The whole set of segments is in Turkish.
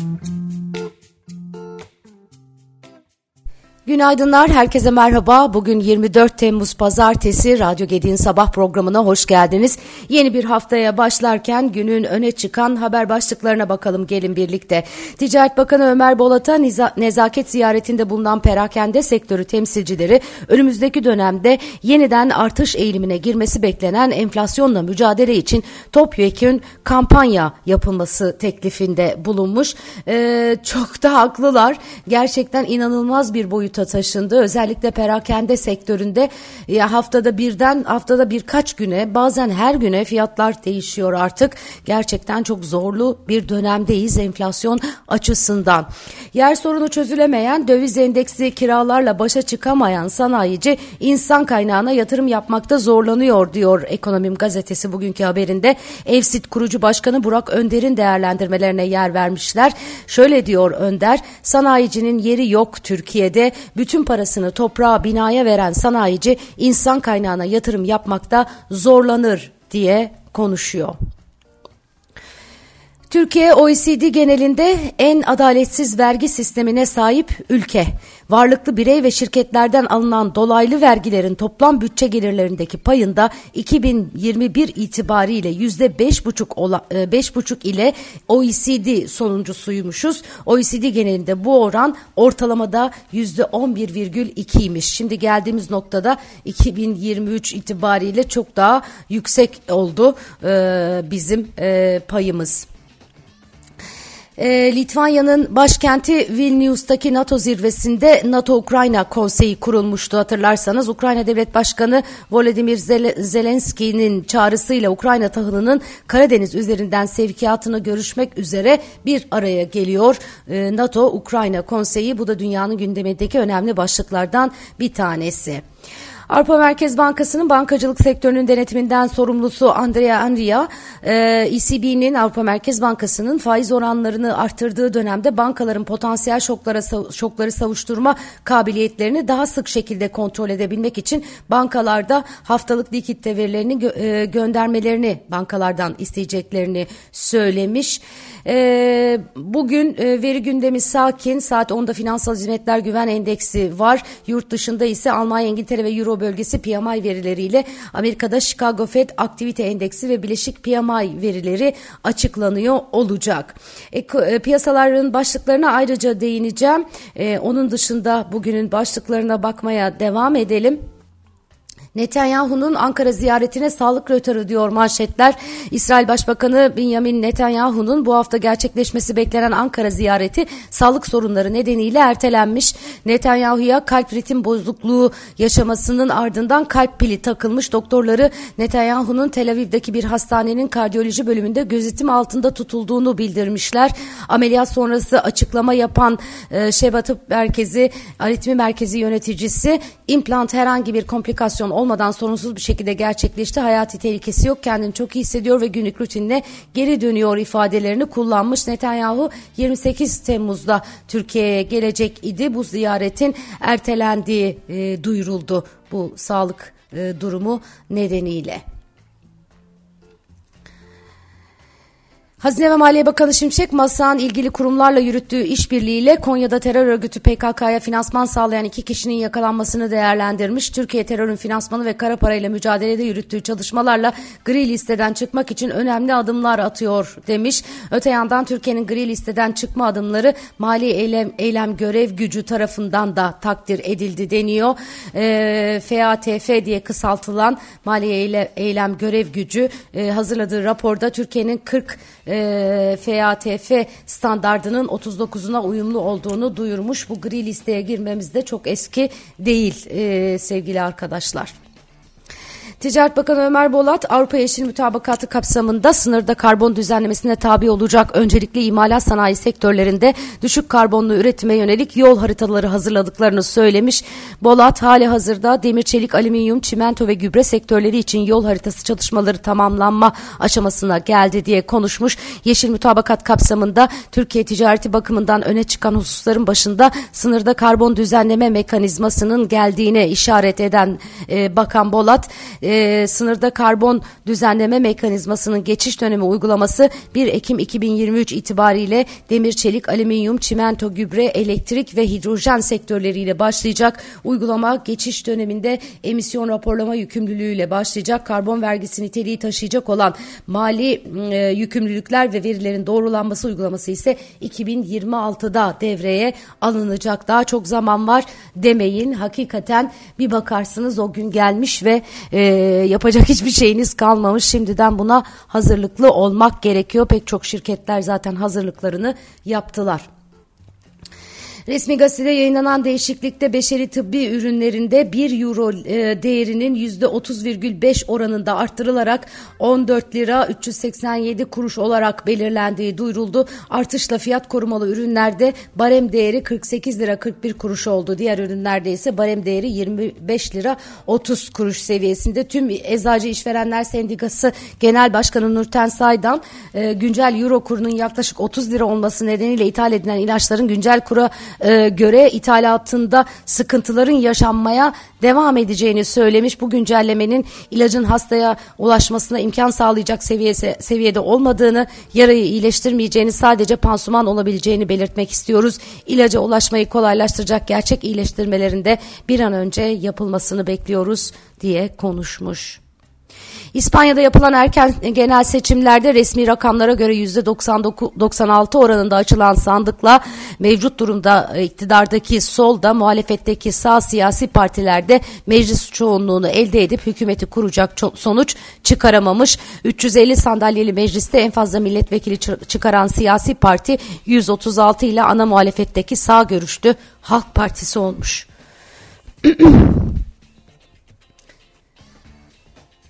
Mm-hmm. Günaydınlar, herkese merhaba. Bugün 24 Temmuz Pazartesi Radyo Gedi'nin sabah programına hoş geldiniz. Yeni bir haftaya başlarken günün öne çıkan haber başlıklarına bakalım gelin birlikte. Ticaret Bakanı Ömer Bolat'a nezaket ziyaretinde bulunan perakende sektörü temsilcileri önümüzdeki dönemde yeniden artış eğilimine girmesi beklenen enflasyonla mücadele için topyekün kampanya yapılması teklifinde bulunmuş. Ee, çok da haklılar. Gerçekten inanılmaz bir boyuta boyuta taşındı. Özellikle perakende sektöründe ya haftada birden haftada birkaç güne bazen her güne fiyatlar değişiyor artık. Gerçekten çok zorlu bir dönemdeyiz enflasyon açısından. Yer sorunu çözülemeyen döviz endeksi kiralarla başa çıkamayan sanayici insan kaynağına yatırım yapmakta zorlanıyor diyor Ekonomim gazetesi bugünkü haberinde. Evsit kurucu başkanı Burak Önder'in değerlendirmelerine yer vermişler. Şöyle diyor Önder, sanayicinin yeri yok Türkiye'de bütün parasını toprağa binaya veren sanayici insan kaynağına yatırım yapmakta zorlanır diye konuşuyor. Türkiye OECD genelinde en adaletsiz vergi sistemine sahip ülke. Varlıklı birey ve şirketlerden alınan dolaylı vergilerin toplam bütçe gelirlerindeki payında 2021 itibariyle yüzde beş buçuk e, beş buçuk ile OECD sonuncusuymuşuz. OECD genelinde bu oran ortalamada yüzde on bir virgül ikiymiş. Şimdi geldiğimiz noktada 2023 itibariyle çok daha yüksek oldu e, bizim e, payımız. E, Litvanya'nın başkenti Vilnius'taki NATO zirvesinde NATO-Ukrayna konseyi kurulmuştu hatırlarsanız. Ukrayna Devlet Başkanı Volodymyr Zelenski'nin çağrısıyla Ukrayna tahılının Karadeniz üzerinden sevkiyatını görüşmek üzere bir araya geliyor. E, NATO-Ukrayna konseyi bu da dünyanın gündemindeki önemli başlıklardan bir tanesi. Avrupa Merkez Bankası'nın bankacılık sektörünün denetiminden sorumlusu Andrea Enria, e, ECB'nin Avrupa Merkez Bankası'nın faiz oranlarını arttırdığı dönemde bankaların potansiyel şoklara şokları savuşturma kabiliyetlerini daha sık şekilde kontrol edebilmek için bankalarda haftalık likitte verilerini gö e, göndermelerini bankalardan isteyeceklerini söylemiş. E, bugün e, veri gündemi sakin. Saat 10'da finansal hizmetler güven endeksi var. Yurt dışında ise Almanya, İngiltere ve Euro bölgesi PMI verileriyle Amerika'da Chicago Fed aktivite endeksi ve bileşik PMI verileri açıklanıyor olacak. E, e, piyasaların başlıklarına ayrıca değineceğim. E, onun dışında bugünün başlıklarına bakmaya devam edelim. Netanyahu'nun Ankara ziyaretine sağlık rötarı diyor manşetler. İsrail Başbakanı Benjamin Netanyahu'nun bu hafta gerçekleşmesi beklenen Ankara ziyareti sağlık sorunları nedeniyle ertelenmiş. Netanyahu'ya kalp ritim bozukluğu yaşamasının ardından kalp pili takılmış. Doktorları Netanyahu'nun Tel Aviv'deki bir hastanenin kardiyoloji bölümünde gözetim altında tutulduğunu bildirmişler. Ameliyat sonrası açıklama yapan e, Şeba Merkezi, Aritmi Merkezi yöneticisi implant herhangi bir komplikasyon olmadan sorunsuz bir şekilde gerçekleşti. Hayati tehlikesi yok. Kendini çok iyi hissediyor ve günlük rutinine geri dönüyor ifadelerini kullanmış. Netanyahu 28 Temmuz'da Türkiye'ye gelecek idi. Bu ziyaretin ertelendiği e, duyuruldu bu sağlık e, durumu nedeniyle. Hazine ve Maliye Bakanı Şimşek Masan ilgili kurumlarla yürüttüğü işbirliğiyle Konya'da terör örgütü PKK'ya finansman sağlayan iki kişinin yakalanmasını değerlendirmiş. Türkiye terörün finansmanı ve kara parayla mücadelede yürüttüğü çalışmalarla gri listeden çıkmak için önemli adımlar atıyor demiş. Öte yandan Türkiye'nin gri listeden çıkma adımları mali eylem, eylem görev gücü tarafından da takdir edildi deniyor. E, ee, FATF diye kısaltılan mali eylem, eylem görev gücü e, hazırladığı raporda Türkiye'nin 40 e, FATF standardının 39'una uyumlu olduğunu duyurmuş. Bu gri listeye girmemiz de çok eski değil e, sevgili arkadaşlar. Ticaret Bakanı Ömer Bolat Avrupa Yeşil Mütabakatı kapsamında sınırda karbon düzenlemesine tabi olacak öncelikli imalat sanayi sektörlerinde düşük karbonlu üretime yönelik yol haritaları hazırladıklarını söylemiş. Bolat hali hazırda demir çelik alüminyum çimento ve gübre sektörleri için yol haritası çalışmaları tamamlanma aşamasına geldi diye konuşmuş. Yeşil Mütabakat kapsamında Türkiye ticareti bakımından öne çıkan hususların başında sınırda karbon düzenleme mekanizmasının geldiğine işaret eden e, Bakan Bolat e, e, sınırda karbon düzenleme mekanizmasının geçiş dönemi uygulaması 1 Ekim 2023 itibariyle demir, çelik, alüminyum, çimento, gübre, elektrik ve hidrojen sektörleriyle başlayacak. Uygulama geçiş döneminde emisyon raporlama yükümlülüğüyle başlayacak. Karbon vergisi niteliği taşıyacak olan mali e, yükümlülükler ve verilerin doğrulanması uygulaması ise 2026'da devreye alınacak. Daha çok zaman var demeyin. Hakikaten bir bakarsınız o gün gelmiş ve e, yapacak hiçbir şeyiniz kalmamış. Şimdiden buna hazırlıklı olmak gerekiyor. Pek çok şirketler zaten hazırlıklarını yaptılar. Resmi gazetede yayınlanan değişiklikte beşeri tıbbi ürünlerinde 1 euro e, değerinin %30,5 oranında arttırılarak 14 lira 387 kuruş olarak belirlendiği duyuruldu. Artışla fiyat korumalı ürünlerde barem değeri 48 lira 41 kuruş oldu. Diğer ürünlerde ise barem değeri 25 lira 30 kuruş seviyesinde. Tüm Eczacı İşverenler Sendikası Genel Başkanı Nurten Saydan e, güncel euro kurunun yaklaşık 30 lira olması nedeniyle ithal edilen ilaçların güncel kura e, göre ithalatında sıkıntıların yaşanmaya devam edeceğini söylemiş. Bu güncellemenin ilacın hastaya ulaşmasına imkan sağlayacak seviyesi, seviyede olmadığını, yarayı iyileştirmeyeceğini, sadece pansuman olabileceğini belirtmek istiyoruz. İlaca ulaşmayı kolaylaştıracak gerçek iyileştirmelerinde bir an önce yapılmasını bekliyoruz diye konuşmuş. İspanya'da yapılan erken genel seçimlerde resmi rakamlara göre %96 oranında açılan sandıkla mevcut durumda iktidardaki solda muhalefetteki sağ siyasi partilerde meclis çoğunluğunu elde edip hükümeti kuracak sonuç çıkaramamış. 350 sandalyeli mecliste en fazla milletvekili çıkaran siyasi parti 136 ile ana muhalefetteki sağ görüşlü Halk Partisi olmuş.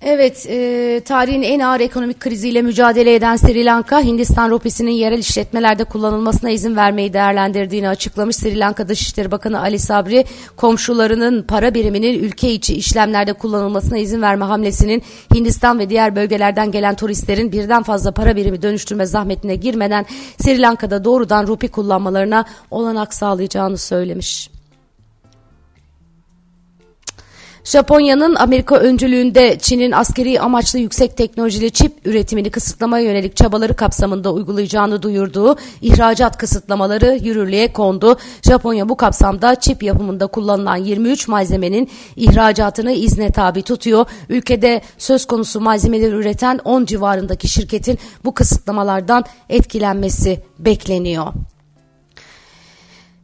Evet, e, tarihin en ağır ekonomik kriziyle mücadele eden Sri Lanka, Hindistan rupisinin yerel işletmelerde kullanılmasına izin vermeyi değerlendirdiğini açıklamış. Sri Lanka Dışişleri Bakanı Ali Sabri, komşularının para biriminin ülke içi işlemlerde kullanılmasına izin verme hamlesinin Hindistan ve diğer bölgelerden gelen turistlerin birden fazla para birimi dönüştürme zahmetine girmeden Sri Lanka'da doğrudan rupi kullanmalarına olanak sağlayacağını söylemiş. Japonya'nın Amerika öncülüğünde Çin'in askeri amaçlı yüksek teknolojili çip üretimini kısıtlamaya yönelik çabaları kapsamında uygulayacağını duyurduğu ihracat kısıtlamaları yürürlüğe kondu. Japonya bu kapsamda çip yapımında kullanılan 23 malzemenin ihracatını izne tabi tutuyor. Ülkede söz konusu malzemeleri üreten 10 civarındaki şirketin bu kısıtlamalardan etkilenmesi bekleniyor.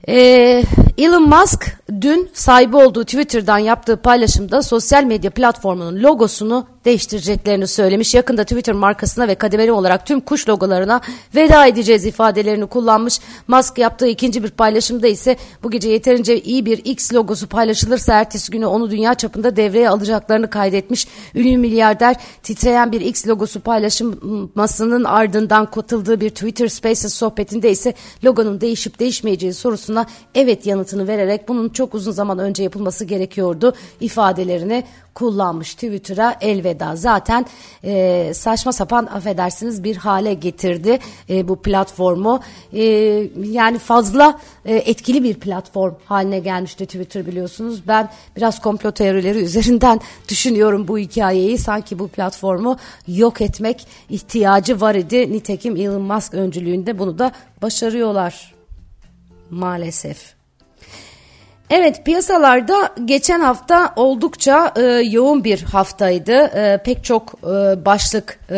Ee, Elon Musk dün sahibi olduğu Twitter'dan yaptığı paylaşımda sosyal medya platformunun logosunu değiştireceklerini söylemiş. Yakında Twitter markasına ve kademeli olarak tüm kuş logolarına veda edeceğiz ifadelerini kullanmış. Musk yaptığı ikinci bir paylaşımda ise bu gece yeterince iyi bir X logosu paylaşılırsa ertesi günü onu dünya çapında devreye alacaklarını kaydetmiş. Ünlü milyarder titreyen bir X logosu paylaşılmasının ardından katıldığı bir Twitter Spaces sohbetinde ise logonun değişip değişmeyeceği sorusuna evet yanıtını vererek bunun çok uzun zaman önce yapılması gerekiyordu ifadelerini kullanmış Twitter'a elveda. Zaten e, saçma sapan affedersiniz bir hale getirdi e, bu platformu. E, yani fazla e, etkili bir platform haline gelmişti Twitter biliyorsunuz. Ben biraz komplo teorileri üzerinden düşünüyorum bu hikayeyi. Sanki bu platformu yok etmek ihtiyacı var idi. Nitekim Elon Musk öncülüğünde bunu da başarıyorlar maalesef. Evet piyasalarda geçen hafta oldukça e, yoğun bir haftaydı. E, pek çok e, başlık e,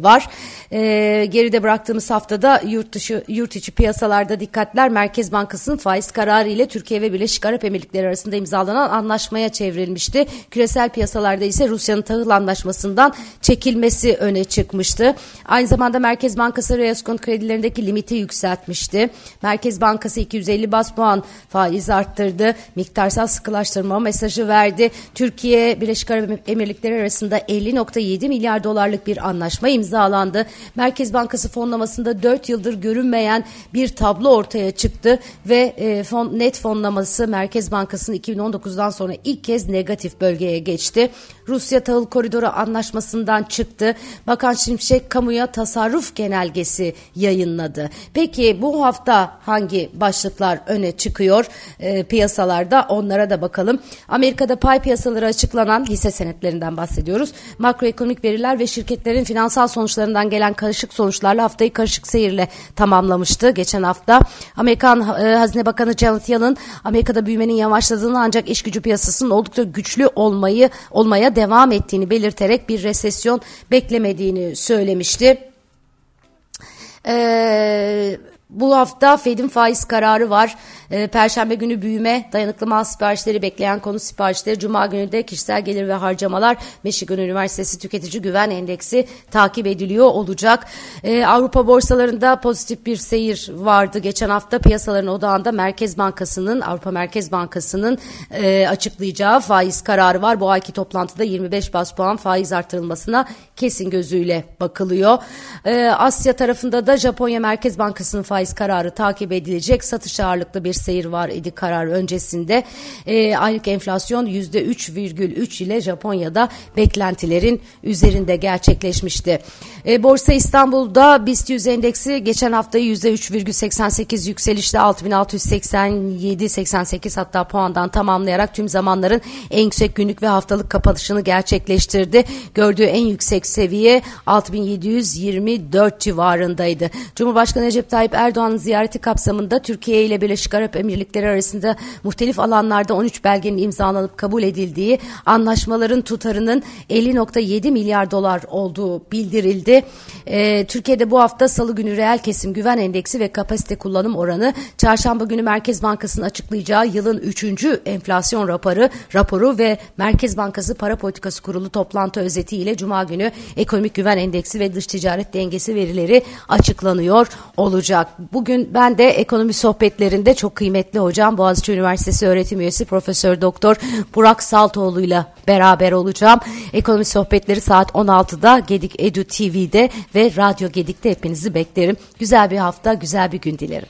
var. E, geride bıraktığımız haftada yurt dışı yurt içi piyasalarda dikkatler Merkez Bankası'nın faiz kararı ile Türkiye ve Birleşik Arap Emirlikleri arasında imzalanan anlaşmaya çevrilmişti. Küresel piyasalarda ise Rusya'nın tahıl anlaşmasından çekilmesi öne çıkmıştı. Aynı zamanda Merkez Bankası Reaskon kredilerindeki limiti yükseltmişti. Merkez Bankası 250 bas puan faiz arttırdı. Miktarsal sıkılaştırma mesajı verdi. Türkiye Birleşik Arap Emirlikleri arasında 50.7 milyar dolarlık bir anlaşma imzalandı. Merkez Bankası fonlamasında 4 yıldır görünmeyen bir tablo ortaya çıktı ve e, fon, net fonlaması Merkez Bankası'nın 2019'dan sonra ilk kez negatif bölgeye geçti. Rusya Tahıl Koridoru Anlaşması'ndan çıktı. Bakan Şimşek kamuya tasarruf genelgesi yayınladı. Peki bu hafta hangi başlıklar öne çıkıyor? E, piyasalarda onlara da bakalım. Amerika'da pay piyasaları açıklanan hisse senetlerinden bahsediyoruz. Makroekonomik veriler ve şirketlerin finansal sonuçlarından gelen karışık sonuçlarla haftayı karışık seyirle tamamlamıştı geçen hafta. Amerikan e, Hazine Bakanı Janet Yellen Amerika'da büyümenin yavaşladığını ancak iş gücü piyasasının oldukça güçlü olmayı olmaya devam ettiğini belirterek bir resesyon beklemediğini söylemişti. Ee, bu hafta Fed'in faiz kararı var. E, Perşembe günü büyüme, dayanıklı mal siparişleri, bekleyen konu siparişleri, Cuma günü de kişisel gelir ve harcamalar, Michigan Üniversitesi Tüketici Güven Endeksi takip ediliyor olacak. E, Avrupa borsalarında pozitif bir seyir vardı. Geçen hafta piyasaların odağında Merkez Bankası'nın, Avrupa Merkez Bankası'nın e, açıklayacağı faiz kararı var. Bu ayki toplantıda 25 bas puan faiz artırılmasına kesin gözüyle bakılıyor. E, Asya tarafında da Japonya Merkez Bankası'nın faiz kararı takip edilecek. Satış ağırlıklı bir seyir var idi karar öncesinde. E, aylık enflasyon %3,3 ile Japonya'da beklentilerin üzerinde gerçekleşmişti. E, Borsa İstanbul'da BIST 100 endeksi geçen haftayı %3,88 yükselişle 6687-88 hatta puandan tamamlayarak tüm zamanların en yüksek günlük ve haftalık kapanışını gerçekleştirdi. Gördüğü en yüksek seviye 6724 civarındaydı. Cumhurbaşkanı Recep Tayyip Erdoğan'ın ziyareti kapsamında Türkiye ile Birleşik Arap Emirlikleri arasında muhtelif alanlarda 13 belgenin imzalanıp kabul edildiği anlaşmaların tutarının 50.7 milyar dolar olduğu bildirildi. E, Türkiye'de bu hafta salı günü reel kesim güven endeksi ve kapasite kullanım oranı çarşamba günü Merkez Bankası'nın açıklayacağı yılın 3. enflasyon raporu, raporu ve Merkez Bankası Para Politikası Kurulu toplantı özeti ile Cuma günü ekonomik güven endeksi ve dış ticaret dengesi verileri açıklanıyor olacak. Bugün ben de ekonomi sohbetlerinde çok kıymetli hocam Boğaziçi Üniversitesi öğretim üyesi Profesör Doktor Burak Saltoğlu ile beraber olacağım. Ekonomi sohbetleri saat 16'da Gedik Edu TV'de ve Radyo Gedik'te hepinizi beklerim. Güzel bir hafta, güzel bir gün dilerim.